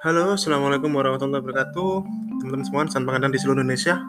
Halo, Assalamualaikum warahmatullahi wabarakatuh. Teman-teman semua, salam pengadaan di seluruh Indonesia.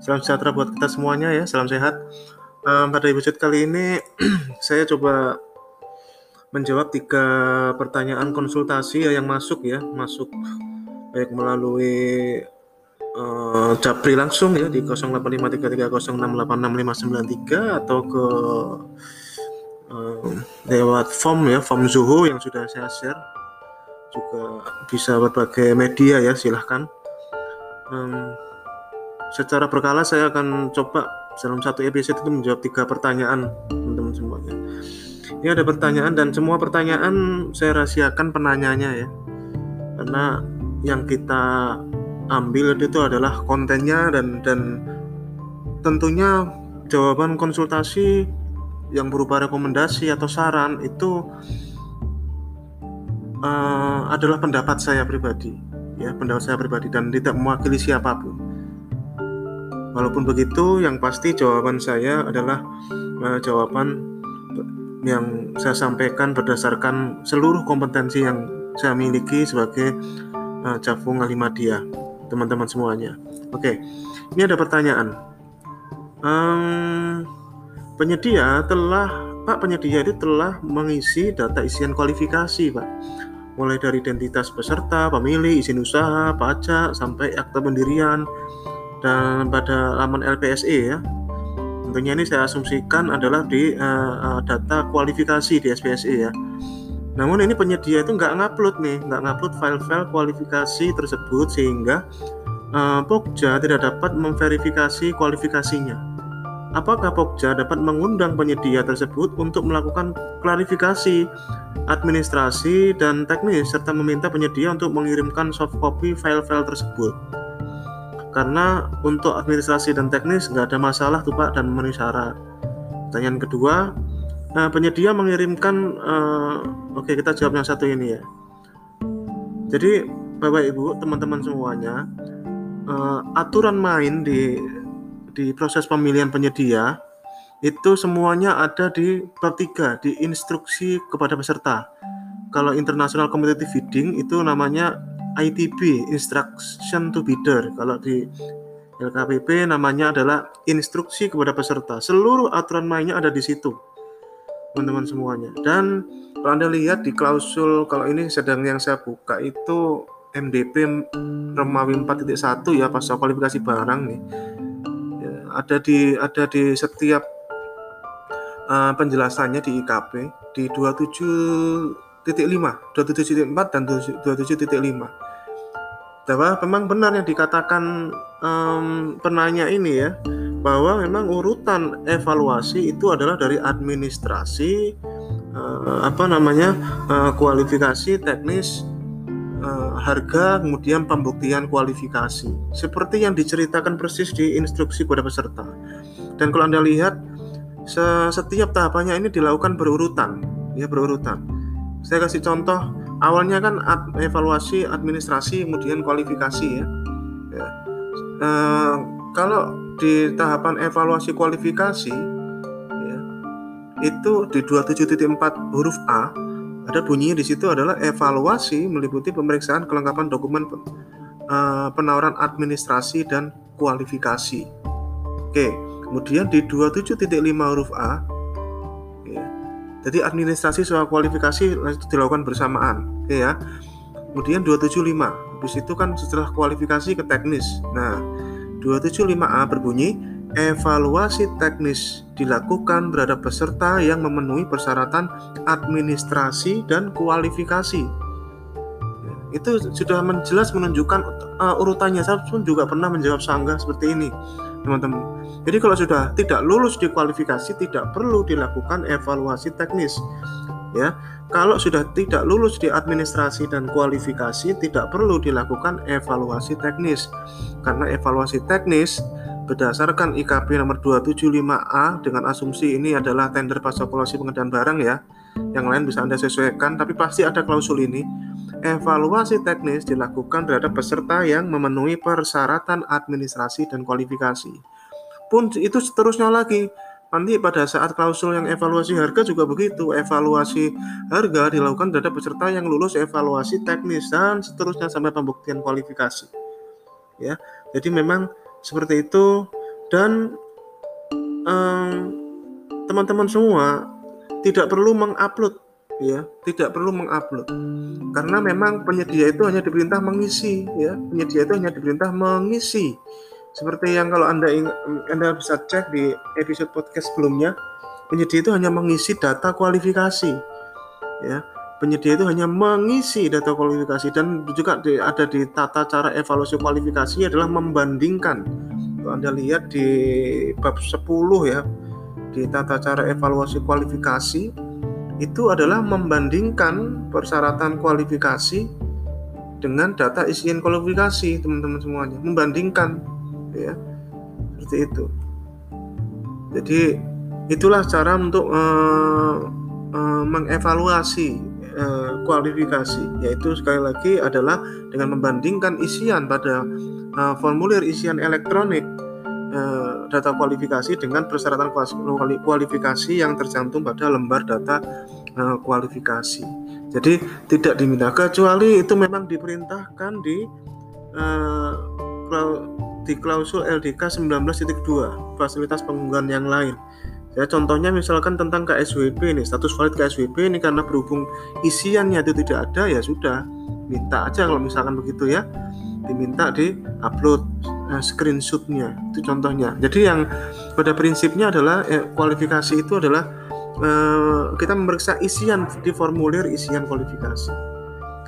Salam sejahtera buat kita semuanya ya, salam sehat. Um, Pada episode kali ini, saya coba menjawab tiga pertanyaan konsultasi ya, yang masuk ya Masuk baik melalui uh, Japri langsung ya di 085330686593 atau ke uh, lewat form ya, form Zuhu yang sudah saya share juga bisa berbagai media ya silahkan. Um, secara berkala saya akan coba dalam satu episode itu menjawab tiga pertanyaan teman-teman semuanya. Ini ada pertanyaan dan semua pertanyaan saya rahasiakan penanyanya ya. Karena yang kita ambil itu adalah kontennya dan dan tentunya jawaban konsultasi yang berupa rekomendasi atau saran itu uh, adalah pendapat saya pribadi ya pendapat saya pribadi dan tidak mewakili siapa pun. Walaupun begitu yang pasti jawaban saya adalah uh, jawaban yang saya sampaikan berdasarkan seluruh kompetensi yang saya miliki sebagai uh, Jafung Alimadia teman-teman semuanya. Oke ini ada pertanyaan. Um, penyedia telah Pak penyedia itu telah mengisi data isian kualifikasi Pak mulai dari identitas peserta, pemilih, izin usaha, pajak, sampai akta pendirian dan pada laman LPSE ya. Tentunya ini saya asumsikan adalah di uh, data kualifikasi di SPSE ya. Namun ini penyedia itu nggak ngupload nih, nggak ngupload file-file kualifikasi tersebut sehingga uh, Pokja tidak dapat memverifikasi kualifikasinya. Apakah Pokja dapat mengundang penyedia tersebut untuk melakukan klarifikasi administrasi dan teknis serta meminta penyedia untuk mengirimkan soft copy file-file tersebut? Karena untuk administrasi dan teknis nggak ada masalah tuh Pak dan memenuhi syarat. Pertanyaan kedua, nah, penyedia mengirimkan, uh, oke kita jawab yang satu ini ya. Jadi Bapak Ibu teman-teman semuanya, uh, aturan main di di proses pemilihan penyedia itu semuanya ada di bab 3 di instruksi kepada peserta. Kalau international competitive bidding itu namanya ITB instruction to bidder. Kalau di LKPP namanya adalah instruksi kepada peserta. Seluruh aturan mainnya ada di situ. Teman-teman semuanya. Dan kalau Anda lihat di klausul kalau ini sedang yang saya buka itu MDP Remawi 4.1 ya pasal kualifikasi barang nih ada di ada di setiap uh, penjelasannya di IKP di 27.5, 27.4 dan 27.5. Bahwa memang benar yang dikatakan um, penanya ini ya, bahwa memang urutan evaluasi itu adalah dari administrasi uh, apa namanya uh, kualifikasi teknis uh, harga kemudian pembuktian kualifikasi. Seperti yang diceritakan persis di instruksi kepada peserta. Dan kalau anda lihat setiap tahapannya ini dilakukan berurutan. Ya berurutan. Saya kasih contoh awalnya kan ad, evaluasi administrasi kemudian kualifikasi ya, ya. Uh, kalau di tahapan evaluasi kualifikasi ya, itu di 27.4 huruf A ada bunyinya di situ adalah evaluasi meliputi pemeriksaan kelengkapan dokumen uh, penawaran administrasi dan kualifikasi. Oke, kemudian di 27.5 huruf A, jadi administrasi soal kualifikasi itu dilakukan bersamaan, oke ya. Kemudian 275, habis itu kan setelah kualifikasi ke teknis. Nah, 275A berbunyi evaluasi teknis dilakukan terhadap peserta yang memenuhi persyaratan administrasi dan kualifikasi. Itu sudah menjelas menunjukkan uh, urutannya. Saya pun juga pernah menjawab sanggah seperti ini, teman-teman. Jadi kalau sudah tidak lulus di kualifikasi, tidak perlu dilakukan evaluasi teknis. Ya, kalau sudah tidak lulus di administrasi dan kualifikasi, tidak perlu dilakukan evaluasi teknis. Karena evaluasi teknis berdasarkan IKP nomor 275A dengan asumsi ini adalah tender pasar polusi pengadaan barang ya. Yang lain bisa Anda sesuaikan, tapi pasti ada klausul ini. Evaluasi teknis dilakukan terhadap peserta yang memenuhi persyaratan administrasi dan kualifikasi. Pun itu seterusnya lagi, nanti pada saat klausul yang evaluasi harga juga begitu evaluasi harga dilakukan terhadap peserta yang lulus evaluasi teknis dan seterusnya sampai pembuktian kualifikasi ya jadi memang seperti itu. Dan teman-teman um, semua tidak perlu mengupload ya. Tidak perlu mengupload. Karena memang penyedia itu hanya diperintah mengisi ya. Penyedia itu hanya diperintah mengisi. Seperti yang kalau Anda Anda bisa cek di episode podcast sebelumnya, penyedia itu hanya mengisi data kualifikasi. Ya, penyedia itu hanya mengisi data kualifikasi dan juga di, ada di tata cara evaluasi kualifikasi adalah membandingkan. Anda lihat di bab 10 ya, di tata cara evaluasi kualifikasi itu adalah membandingkan persyaratan kualifikasi dengan data isian kualifikasi teman-teman semuanya. Membandingkan ya. Seperti itu. Jadi itulah cara untuk uh, uh, mengevaluasi uh, kualifikasi yaitu sekali lagi adalah dengan membandingkan isian pada uh, formulir isian elektronik uh, data kualifikasi dengan persyaratan kualifikasi yang tercantum pada lembar data kualifikasi jadi tidak diminta kecuali itu memang diperintahkan di di klausul LDK 19.2 fasilitas pengunggahan yang lain. Ya, contohnya misalkan tentang KSWP ini, status valid KSWP ini karena berhubung isiannya itu tidak ada ya sudah minta aja kalau misalkan begitu ya diminta di upload uh, screenshotnya itu contohnya jadi yang pada prinsipnya adalah eh, kualifikasi itu adalah uh, kita memeriksa isian di formulir isian kualifikasi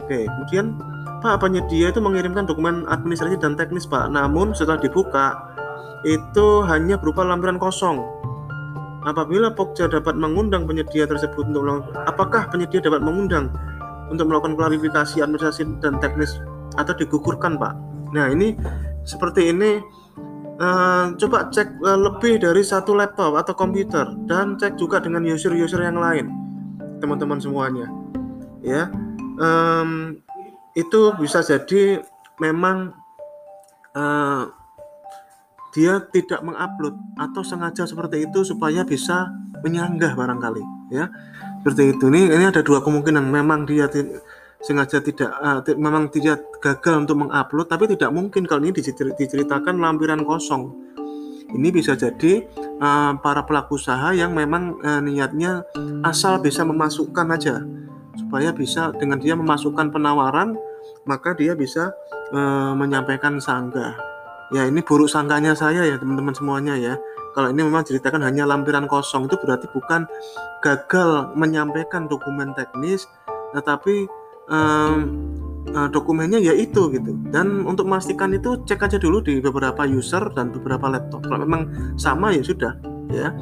oke kemudian Pak, penyedia itu mengirimkan dokumen administrasi dan teknis, Pak. Namun setelah dibuka, itu hanya berupa lampiran kosong. Apabila Pokja dapat mengundang penyedia tersebut untuk melakukan, apakah penyedia dapat mengundang untuk melakukan klarifikasi administrasi dan teknis atau digugurkan, Pak? Nah, ini seperti ini uh, coba cek uh, lebih dari satu laptop atau komputer dan cek juga dengan user-user yang lain, teman-teman semuanya. Ya. Um, itu bisa jadi memang uh, dia tidak mengupload atau sengaja seperti itu supaya bisa menyanggah barangkali ya. Seperti itu. Ini ini ada dua kemungkinan. Memang dia sengaja tidak uh, memang tidak gagal untuk mengupload tapi tidak mungkin kalau ini diceritakan lampiran kosong. Ini bisa jadi uh, para pelaku usaha yang memang uh, niatnya asal bisa memasukkan aja. Supaya bisa dengan dia memasukkan penawaran maka dia bisa e, menyampaikan sanggah ya ini buruk sangkanya saya ya teman-teman semuanya ya. Kalau ini memang ceritakan hanya lampiran kosong itu berarti bukan gagal menyampaikan dokumen teknis tetapi um, dokumennya ya itu gitu. Dan untuk memastikan itu cek aja dulu di beberapa user dan beberapa laptop. Kalau memang sama ya sudah ya.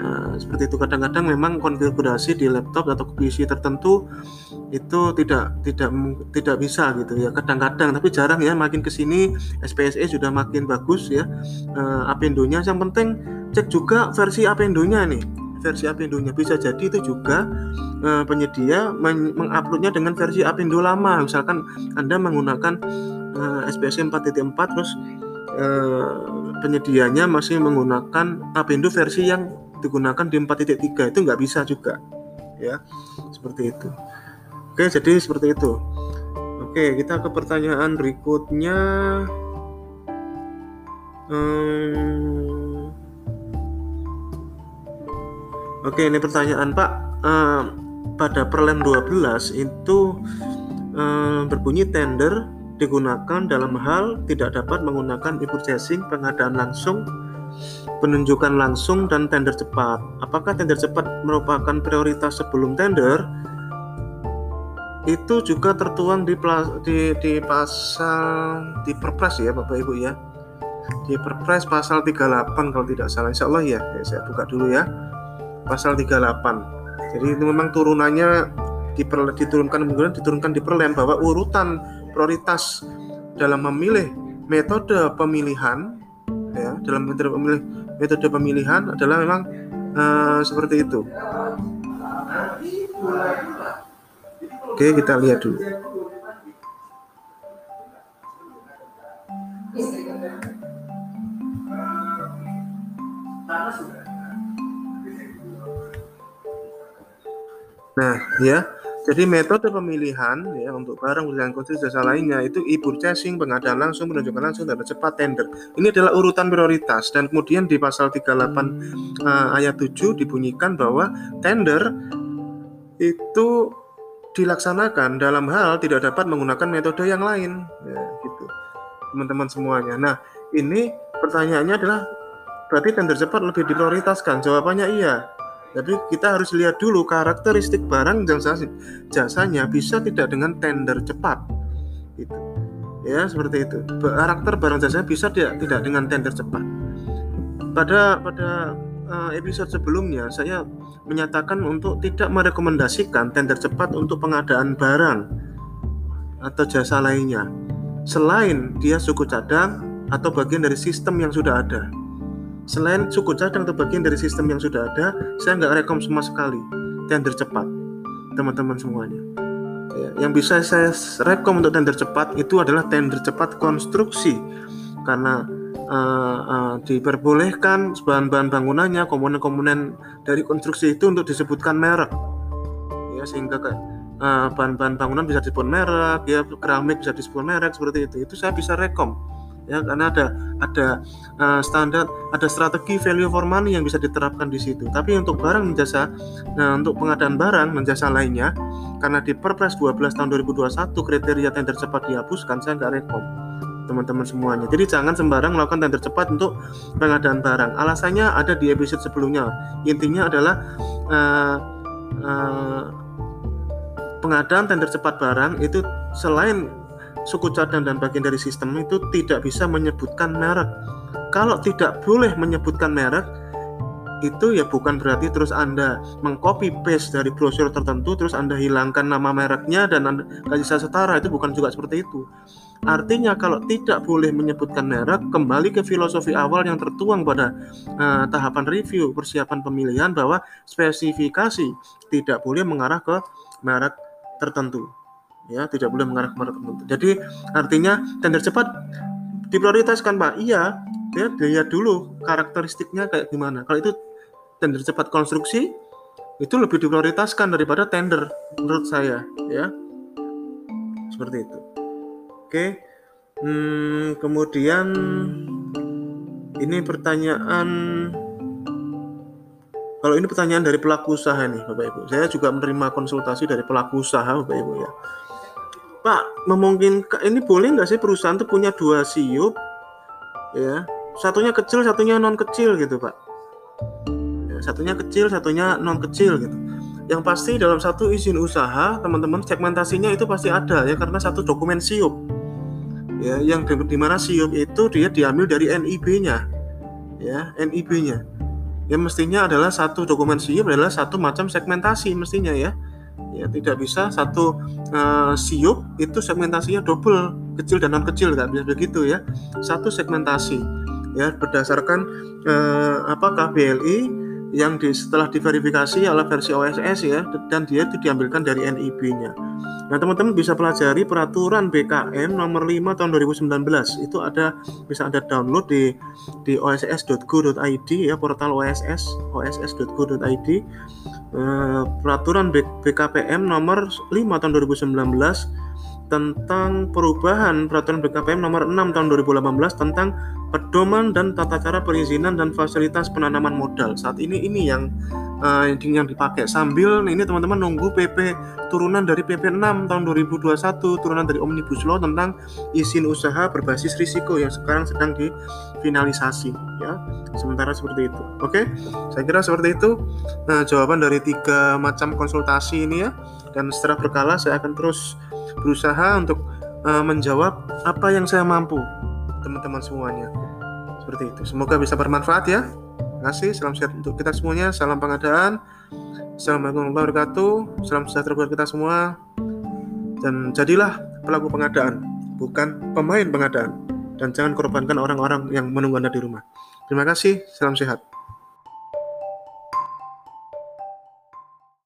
Nah, seperti itu. Kadang-kadang memang konfigurasi di laptop atau PC tertentu itu tidak tidak tidak bisa gitu ya. Kadang-kadang tapi jarang ya makin ke sini SPSE sudah makin bagus ya. Uh, Apendonya yang penting cek juga versi Apendonya nih. Versi Apendonya. Bisa jadi itu juga uh, penyedia men menguploadnya dengan versi Apendo lama. Misalkan Anda menggunakan uh, SPSE 4.4 terus uh, penyedianya masih menggunakan Apendo versi yang digunakan di 4.3 itu nggak bisa juga. Ya seperti itu. Oke jadi seperti itu. Oke kita ke pertanyaan berikutnya. Hmm, oke ini pertanyaan Pak. Pada perlem 12 itu berbunyi tender digunakan dalam hal tidak dapat menggunakan e-purchasing pengadaan langsung penunjukan langsung dan tender cepat. Apakah tender cepat merupakan prioritas sebelum tender? Itu juga tertuang di, di, di pasal di Perpres ya Bapak Ibu ya. Di Perpres pasal 38 kalau tidak salah. Insya Allah ya. ya saya buka dulu ya. Pasal 38. Jadi itu memang turunannya diper, diturunkan kemudian diturunkan di perlem bahwa urutan prioritas dalam memilih metode pemilihan ya dalam metode pemilih metode pemilihan adalah memang uh, seperti itu. Oke, kita lihat dulu. Nah, ya. Jadi metode pemilihan ya untuk barang berdasarkan konstruksi jasa lainnya itu e-purchasing, pengadaan langsung, penunjukan langsung, dan cepat tender. Ini adalah urutan prioritas dan kemudian di pasal 38 uh, eh, ayat 7 dibunyikan bahwa tender itu dilaksanakan dalam hal tidak dapat menggunakan metode yang lain ya gitu teman-teman semuanya. Nah ini pertanyaannya adalah berarti tender cepat lebih diprioritaskan? Jawabannya iya tapi kita harus lihat dulu karakteristik barang jasa jasanya bisa tidak dengan tender cepat. Gitu. Ya seperti itu. Karakter barang jasanya bisa tidak tidak dengan tender cepat. Pada pada uh, episode sebelumnya saya menyatakan untuk tidak merekomendasikan tender cepat untuk pengadaan barang atau jasa lainnya selain dia suku cadang atau bagian dari sistem yang sudah ada. Selain suku cadang atau bagian dari sistem yang sudah ada, saya nggak rekom sama sekali tender cepat, teman-teman semuanya. Ya, yang bisa saya rekom untuk tender cepat itu adalah tender cepat konstruksi karena uh, uh, diperbolehkan bahan-bahan bangunannya, komponen-komponen dari konstruksi itu untuk disebutkan merek, ya sehingga uh, bahan-bahan bangunan bisa disebut merek, ya keramik bisa disebut merek seperti itu. Itu saya bisa rekom ya karena ada ada uh, standar ada strategi value for money yang bisa diterapkan di situ tapi untuk barang dan jasa nah untuk pengadaan barang dan jasa lainnya karena di Perpres 12 tahun 2021 kriteria tender cepat dihapuskan saya nggak rekom teman-teman semuanya. Jadi jangan sembarang melakukan tender cepat untuk pengadaan barang. Alasannya ada di episode sebelumnya. Intinya adalah uh, uh, pengadaan tender cepat barang itu selain suku cadang dan bagian dari sistem itu tidak bisa menyebutkan merek. Kalau tidak boleh menyebutkan merek, itu ya bukan berarti terus Anda mengcopy paste dari brosur tertentu terus Anda hilangkan nama mereknya dan Anda kasih setara itu bukan juga seperti itu. Artinya kalau tidak boleh menyebutkan merek, kembali ke filosofi awal yang tertuang pada uh, tahapan review persiapan pemilihan bahwa spesifikasi tidak boleh mengarah ke merek tertentu. Ya, tidak boleh mengarah ke merek tertentu. Jadi artinya tender cepat diprioritaskan, Pak. Iya, ya dilihat dulu karakteristiknya kayak gimana. Kalau itu tender cepat konstruksi itu lebih diprioritaskan daripada tender menurut saya, ya. Seperti itu. Oke. Hmm, kemudian ini pertanyaan kalau ini pertanyaan dari pelaku usaha nih Bapak Ibu. Saya juga menerima konsultasi dari pelaku usaha Bapak Ibu ya. Pak, memungkinkan ini boleh nggak sih perusahaan tuh punya dua siup? Ya? Satunya kecil, satunya non kecil gitu, Pak. Ya, satunya kecil, satunya non kecil gitu. Yang pasti dalam satu izin usaha teman-teman segmentasinya itu pasti ada ya karena satu dokumen siup. Ya yang di, di mana siup itu dia diambil dari NIB-nya ya NIB-nya ya mestinya adalah satu dokumen siup adalah satu macam segmentasi mestinya ya ya tidak bisa satu uh, siup itu segmentasinya double kecil dan non kecil nggak bisa begitu ya satu segmentasi ya berdasarkan uh, apa KBLI yang di, setelah diverifikasi adalah versi OSS ya dan dia itu diambilkan dari NIB-nya. Nah, teman-teman bisa pelajari peraturan BKN nomor 5 tahun 2019. Itu ada bisa Anda download di di oss.go.id ya, portal OSS oss.go.id. Eh, peraturan BKPM nomor 5 tahun 2019 tentang perubahan peraturan BKPM nomor 6 tahun 2018 tentang pedoman dan tata cara perizinan dan fasilitas penanaman modal. Saat ini ini yang uh, yang dipakai sambil ini teman-teman nunggu PP turunan dari PP 6 tahun 2021 turunan dari Omnibus Law tentang izin usaha berbasis risiko yang sekarang sedang difinalisasi ya. Sementara seperti itu. Oke. Saya kira seperti itu nah, jawaban dari tiga macam konsultasi ini ya. Dan setelah berkala saya akan terus berusaha untuk uh, menjawab apa yang saya mampu teman-teman semuanya. Seperti itu. Semoga bisa bermanfaat ya. Terima kasih. Salam sehat untuk kita semuanya. Salam pengadaan. Assalamualaikum warahmatullahi wabarakatuh. Salam sejahtera buat kita semua. Dan jadilah pelaku pengadaan bukan pemain pengadaan. Dan jangan korbankan orang-orang yang menunggu anda di rumah. Terima kasih. Salam sehat